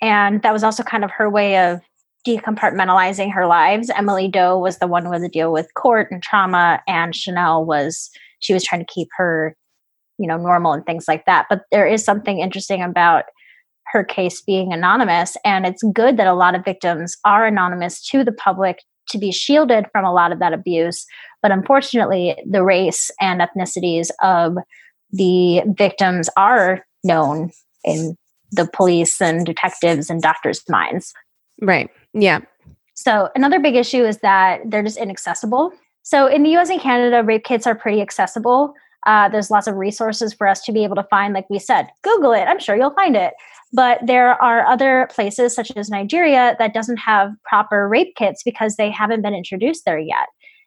And that was also kind of her way of decompartmentalizing her lives. Emily Doe was the one with to deal with court and trauma, and Chanel was she was trying to keep her you know normal and things like that. But there is something interesting about her case being anonymous and it's good that a lot of victims are anonymous to the public to be shielded from a lot of that abuse. But unfortunately the race and ethnicities of the victims are known in the police and detectives and doctors minds. Right. Yeah. So another big issue is that they're just inaccessible. So in the us and canada rape kits are pretty accessible Uh, there's lots of resources for us to be able to find, like we said, Google it. I'm sure you'll find it. But there are other places, such as Nigeria, that doesn't have proper rape kits because they haven't been introduced there yet.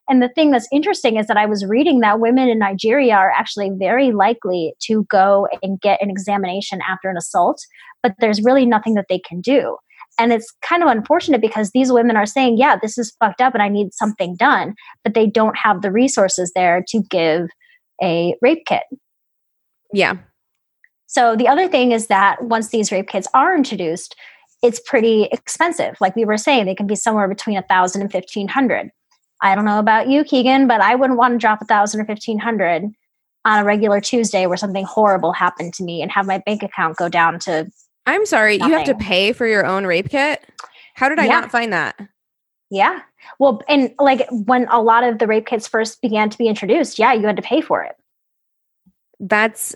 And the thing that's interesting is that I was reading that women in Nigeria are actually very likely to go and get an examination after an assault, but there's really nothing that they can do. And it's kind of unfortunate because these women are saying, yeah, this is fucked up and I need something done, but they don't have the resources there to give a rape kit. Yeah. So the other thing is that once these rape kits are introduced, it's pretty expensive. Like we were saying, they can be somewhere between a thousand and fifteen hundred. I don't know about you, Keegan, but I wouldn't want to drop a thousand or fifteen hundred on a regular Tuesday where something horrible happened to me and have my bank account go down to I'm sorry, Nothing. you have to pay for your own rape kit? How did I Yeah. not find that? Yeah. Well, and like when a lot of the rape kits first began to be introduced, yeah, you had to pay for it. That's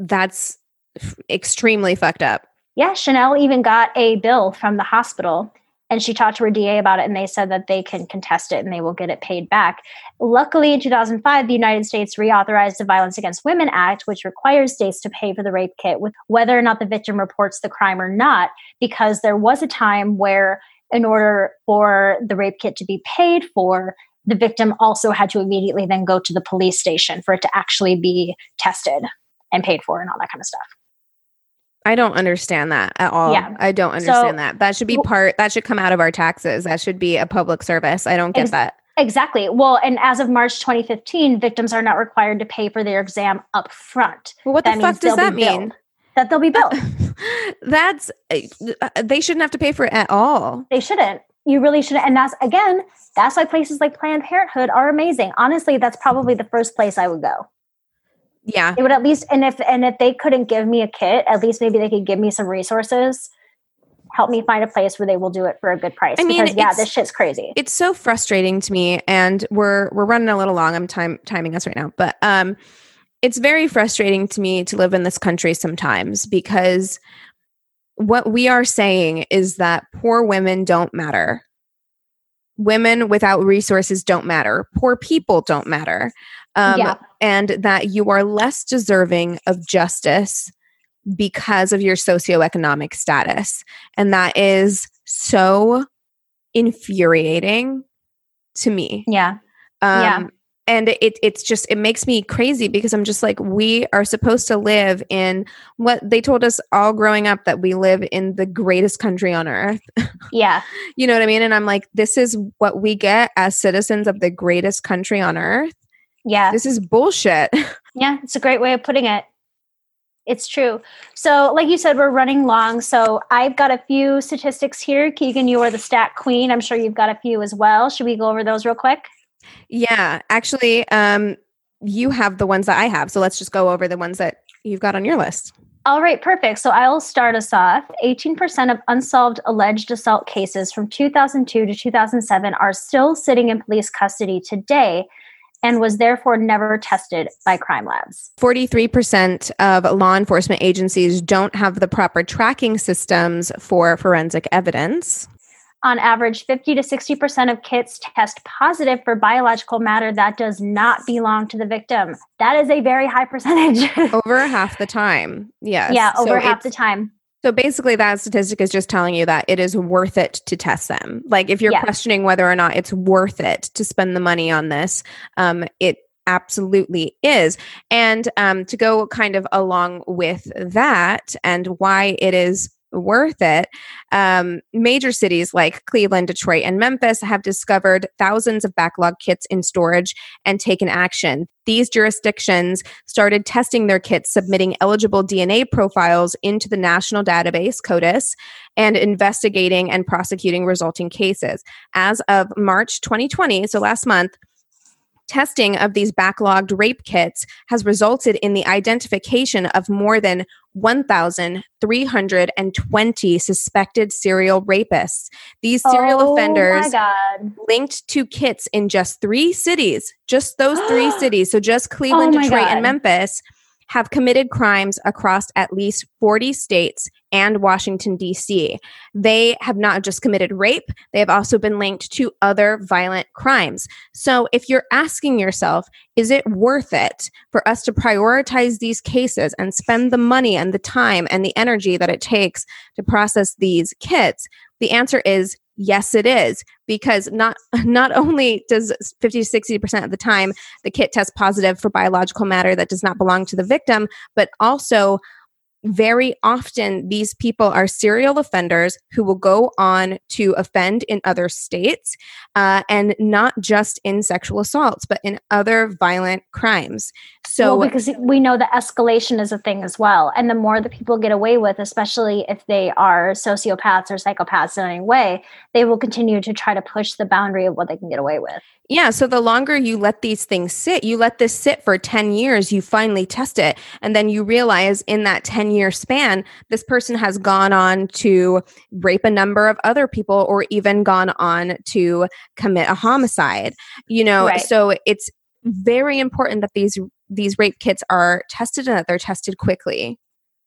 that's f- extremely fucked up. Yeah, Chanel even got a bill from the hospital and she talked to her DA about it and they said that they can contest it and they will get it paid back. Luckily, in 2005, the United States reauthorized the Violence Against Women Act, which requires states to pay for the rape kit with whether or not the victim reports the crime or not, because there was a time where, in order for the rape kit to be paid for, the victim also had to immediately then go to the police station for it to actually be tested and paid for and all that kind of stuff. I don't understand that at all. Yeah. I don't understand So- that. That should be part that should come out of our taxes. That should be a public service. I don't get Ex- that. Exactly. Well, and as of March 2015, victims are not required to pay for their exam up front. Well, what That the fuck does that mean? billed. That they'll be built. That's uh, they shouldn't have to pay for it at all. they shouldn't. You really shouldn't. And that's again, that's why places like Planned Parenthood are amazing. Honestly, that's probably the first place I would go. Yeah. It would at least, and if and if they couldn't give me a kit, at least maybe they could give me some resources. Help me find a place where they will do it for a good price. I mean, because yeah, this shit's crazy. It's so frustrating to me and we're we're running a little long. I'm time timing us right now. But um it's very frustrating to me to live in this country sometimes because what we are saying is that poor women don't matter. Women without resources don't matter. Poor people don't matter. Um, Yeah. And that you are less deserving of justice because of your socioeconomic status. And that is so infuriating to me. yeah. Um, Yeah. And it it's just it makes me crazy because I'm just like we are supposed to live in what they told us all growing up that we live in the greatest country on earth. Yeah. You know what I mean? And I'm like, this is what we get as citizens of the greatest country on earth. Yeah. This is bullshit. Yeah, it's a great way of putting it. It's true. So, like you said, we're running long. So, I've got a few statistics here. Keegan, you are the stat queen. I'm sure you've got a few as well. Should we go over those real quick? Yeah, actually, um, you have the ones that I have. So let's just go over the ones that you've got on your list. All right, perfect. So, I'll start us off. 18% of unsolved alleged assault cases from 2002 to 2007 are still sitting in police custody today and was therefore never tested by crime labs. 43% of law enforcement agencies don't have the proper tracking systems for forensic evidence. On average, 50 to 60% of kits test positive for biological matter that does not belong to the victim. That is a very high percentage. Over half the time. Yes. yeah, So over half the time. So basically, that statistic is just telling you that it is worth it to test them. Like if you're Yeah. questioning whether or not it's worth it to spend the money on this, um, it absolutely is. And um, to go kind of along with that and why it is worth it, um, major cities like Cleveland, Detroit, and Memphis have discovered thousands of backlog kits in storage and taken action. These jurisdictions started testing their kits, submitting eligible DNA profiles into the national database, CODIS, and investigating and prosecuting resulting cases. As of March 2020, so last month, testing of these backlogged rape kits has resulted in the identification of more than 1,320 suspected serial rapists. These serial oh offenders linked to kits in just three cities, just those three cities. So just Cleveland, Oh Detroit, God. and Memphis have committed crimes across at least 40 states and Washington, D.C. They have not just committed rape, they have also been linked to other violent crimes. So if you're asking yourself, is it worth it for us to prioritize these cases and spend the money and the time and the energy that it takes to process these kits? The answer is yes it is because not not only does 50 to 60% of the time the kit test positive for biological matter that does not belong to the victim but also very often these people are serial offenders who will go on to offend in other states uh, and not just in sexual assaults but in other violent crimes. So well, because we know that escalation is a thing as well and the more that people get away with especially if they are sociopaths or psychopaths in any way they will continue to try to push the boundary of what they can get away with yeah. So the longer you let these things sit, you let this sit for 10 years, you finally test it. And then you realize in that 10 year span, this person has gone on to rape a number of other people or even gone on to commit a homicide. You know, right. so it's very important that these these rape kits are tested and that they're tested quickly.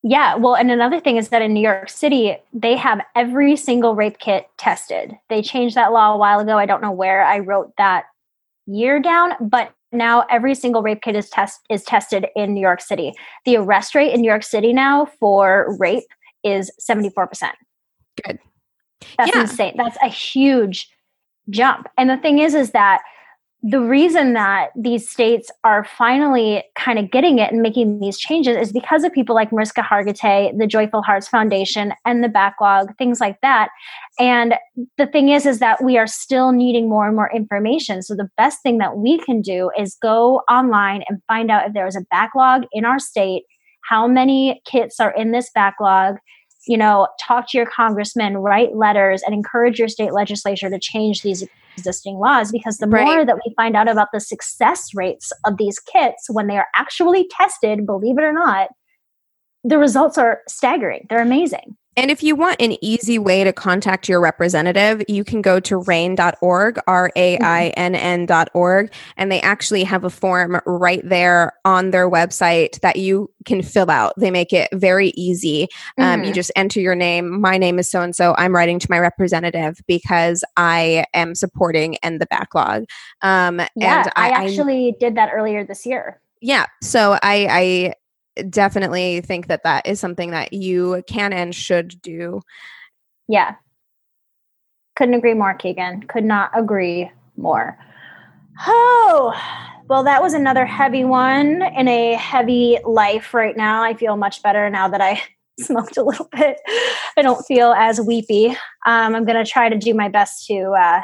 Yeah, well, and another thing is that in New York City, they have every single rape kit tested. They changed that law a while ago. I don't know where I wrote that year down, but now every single rape kit is test is tested in New York City. The arrest rate in New York City now for rape is 74%. Good. That's yeah. insane. That's a huge jump. And the thing is is that the reason that these states are finally kind of getting it and making these changes is because of people like Mariska Hargitay, the Joyful Hearts Foundation, End the Backlog, things like that. And the thing is, is that we are still needing more and more information. So the best thing that we can do is go online and find out if there is a backlog in our state, how many kits are in this backlog, you know, talk to your congressman, write letters, and encourage your state legislature to change these existing laws because the right. more that we find out about the success rates of these kits when they are actually tested, believe it or not, the results are staggering. They're amazing. And if you want an easy way to contact your representative, you can go to rainn.org, R A I N N.org, and they actually have a form right there on their website that you can fill out. They make it very easy. Um, mm-hmm. You just enter your name. My name is so and so. I'm writing to my representative because I am supporting End the Backlog. Um, yeah, and I, I actually I, did that earlier this year. Yeah. So I, I definitely think that that is something that you can and should do. Yeah. Couldn't agree more, Keegan. Could not agree more. Oh, well, that was another heavy one in a heavy life right now. I feel much better now that I smoked a little bit. I don't feel as weepy. Um, I'm going to try to do my best to uh,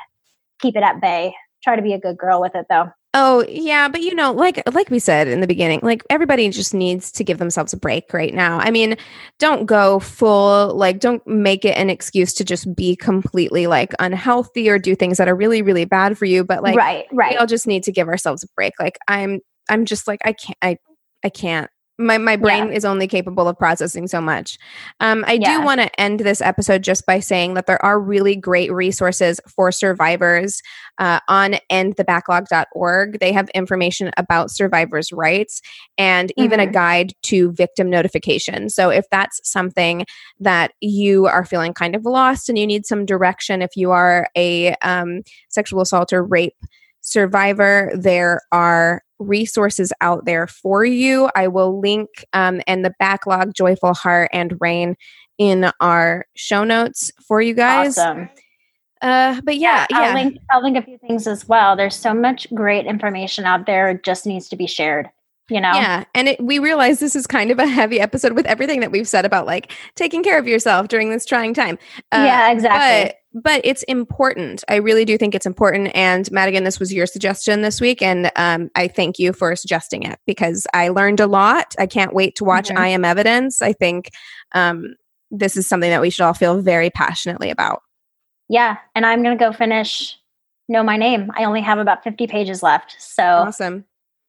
keep it at bay. Try to be a good girl with it, though. Oh, yeah, but you know, like like we said in the beginning, like everybody just needs to give themselves a break right now. I mean, don't go full like don't make it an excuse to just be completely like unhealthy or do things that are really really bad for you, but like Right, right. We all just need to give ourselves a break. Like I'm I'm just like I can't I I can't my my brain yeah. is only capable of processing so much. Um, I yeah. do want to end this episode just by saying that there are really great resources for survivors uh, on endthebacklog.org. They have information about survivors' rights and mm-hmm. even a mm-hmm. guide to victim notification. So if that's something that you are feeling kind of lost and you need some direction, if you are a um, sexual assault or rape survivor, there are resources out there for you. I will link um, End the Backlog, Joyful Heart, and RAINN in our show notes for you guys. Awesome. Uh, but yeah, yeah, I'll link. I'll link a few things as well. There's so much great information out there. It just needs to be shared you know? Yeah and it, we realize this is kind of a heavy episode with everything that we've said about like taking care of yourself during this trying time. Uh, yeah exactly. but, but it's important. I really do think it's important. And madigan this was your suggestion this week and um, i thank you for suggesting it because i learned a lot. I can't wait to watch mm-hmm. i am evidence. I think um, this is something that we should all feel very passionately about. Yeah and i'm going to go finish know my name. I only have about 50 pages left so awesome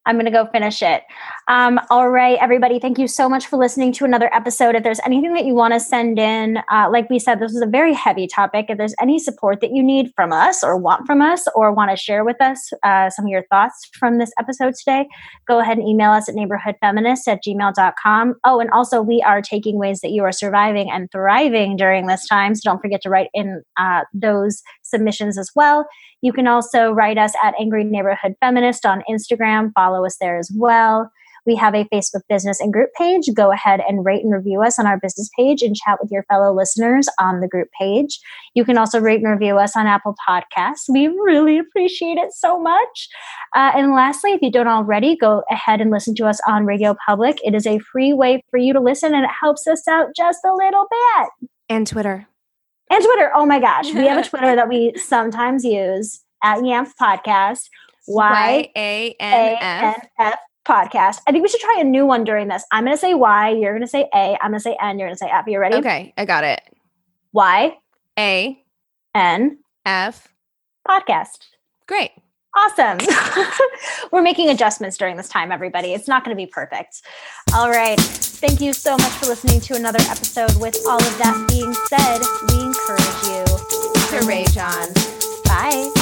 I'm going to go finish it. Um, all right, everybody. Thank you so much for listening to another episode. If there's anything that you want to send in, uh, like we said, this was a very heavy topic. If there's any support that you need from us or want from us or want to share with us uh, some of your thoughts from this episode today, go ahead and email us at neighborhoodfeminist at gmail.com. Oh, and also, we are taking ways that you are surviving and thriving during this time. So don't forget to write in uh, those submissions as well. You can also write us at Angry Neighborhood Feminist on Instagram. Follow us there as well. We have a Facebook business and group page. Go ahead and rate and review us on our business page and chat with your fellow listeners on the group page. You can also rate and review us on Apple Podcasts. We really appreciate it so much. Uh, and lastly, if you don't already, go ahead and listen to us on Radio Public. It is a free way for you to listen and it helps us out just a little bit. And Twitter. And Twitter. Oh my gosh. We have a Twitter that we sometimes use at Yanf Podcast. Y A N F. F podcast. I think we should try a new one during this. I'm going to say Y. You're going to say A. I'm going to say N. You're going to say F. You ready? Okay, I got it. Y A N F. podcast. Great. Awesome. We're making adjustments during this time, everybody. It's not going to be perfect. All right. Thank you so much for listening to another episode. With all of that being said, we encourage you To rage on. Bye.